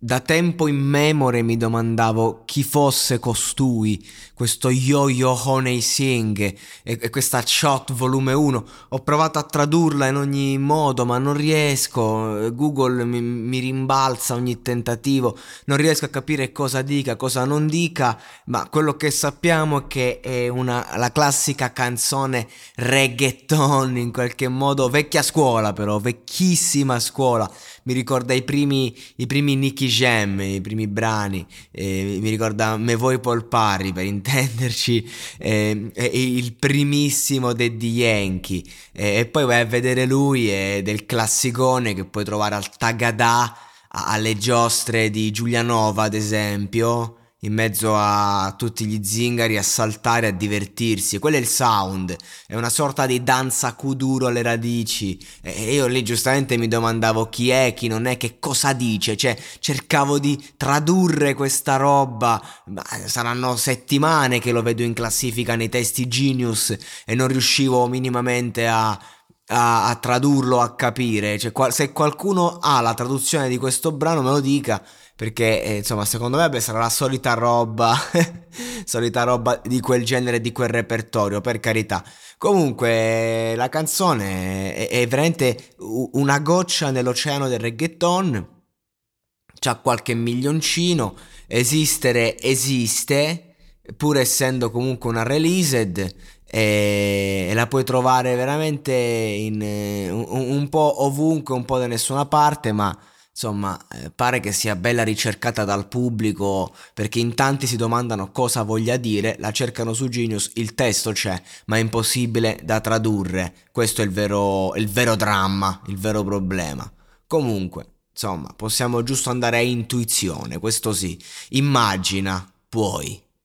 Da tempo immemore mi domandavo chi fosse costui, questo Yo-Yo Honey Singh e, e questa Shot volume 1. Ho provato a tradurla in ogni modo, ma non riesco. Google mi, mi rimbalza ogni tentativo, non riesco a capire cosa dica, cosa non dica, ma quello che sappiamo è che è una, la classica canzone reggaeton in qualche modo, vecchia scuola però, vecchissima scuola. Mi ricorda i primi, i primi Nicky Jam, i primi brani, eh, mi ricorda Me Voi Polpari per intenderci, eh, il primissimo Daddy Yankee. E poi vai a vedere lui è del classicone che puoi trovare al Tagadà, alle giostre di Giulianova ad esempio in mezzo a tutti gli zingari a saltare, a divertirsi. Quello è il sound, è una sorta di danza kuduro alle radici. E io lì giustamente mi domandavo chi è, chi non è, che cosa dice. Cioè, cercavo di tradurre questa roba. Ma saranno settimane che lo vedo in classifica nei testi Genius e non riuscivo minimamente a, a, a, tradurlo, a capire. Cioè, qual- se qualcuno ha la traduzione di questo brano, me lo dica. Perché, eh, insomma, secondo me beh, sarà la solita roba, solita roba di quel genere, di quel repertorio, per carità. Comunque, la canzone è, è veramente una goccia nell'oceano del reggaeton. C'ha qualche milioncino. Esistere esiste, pur essendo comunque una released. E, la puoi trovare veramente in, un, un po' ovunque, un po' da nessuna parte, ma insomma, eh, pare che sia bella ricercata dal pubblico perché in tanti si domandano cosa voglia dire, la cercano su Genius, il testo c'è, ma è impossibile da tradurre. Questo è il vero, il vero dramma, il vero problema. Comunque, insomma, possiamo giusto andare a intuizione, questo sì. Immagina, puoi.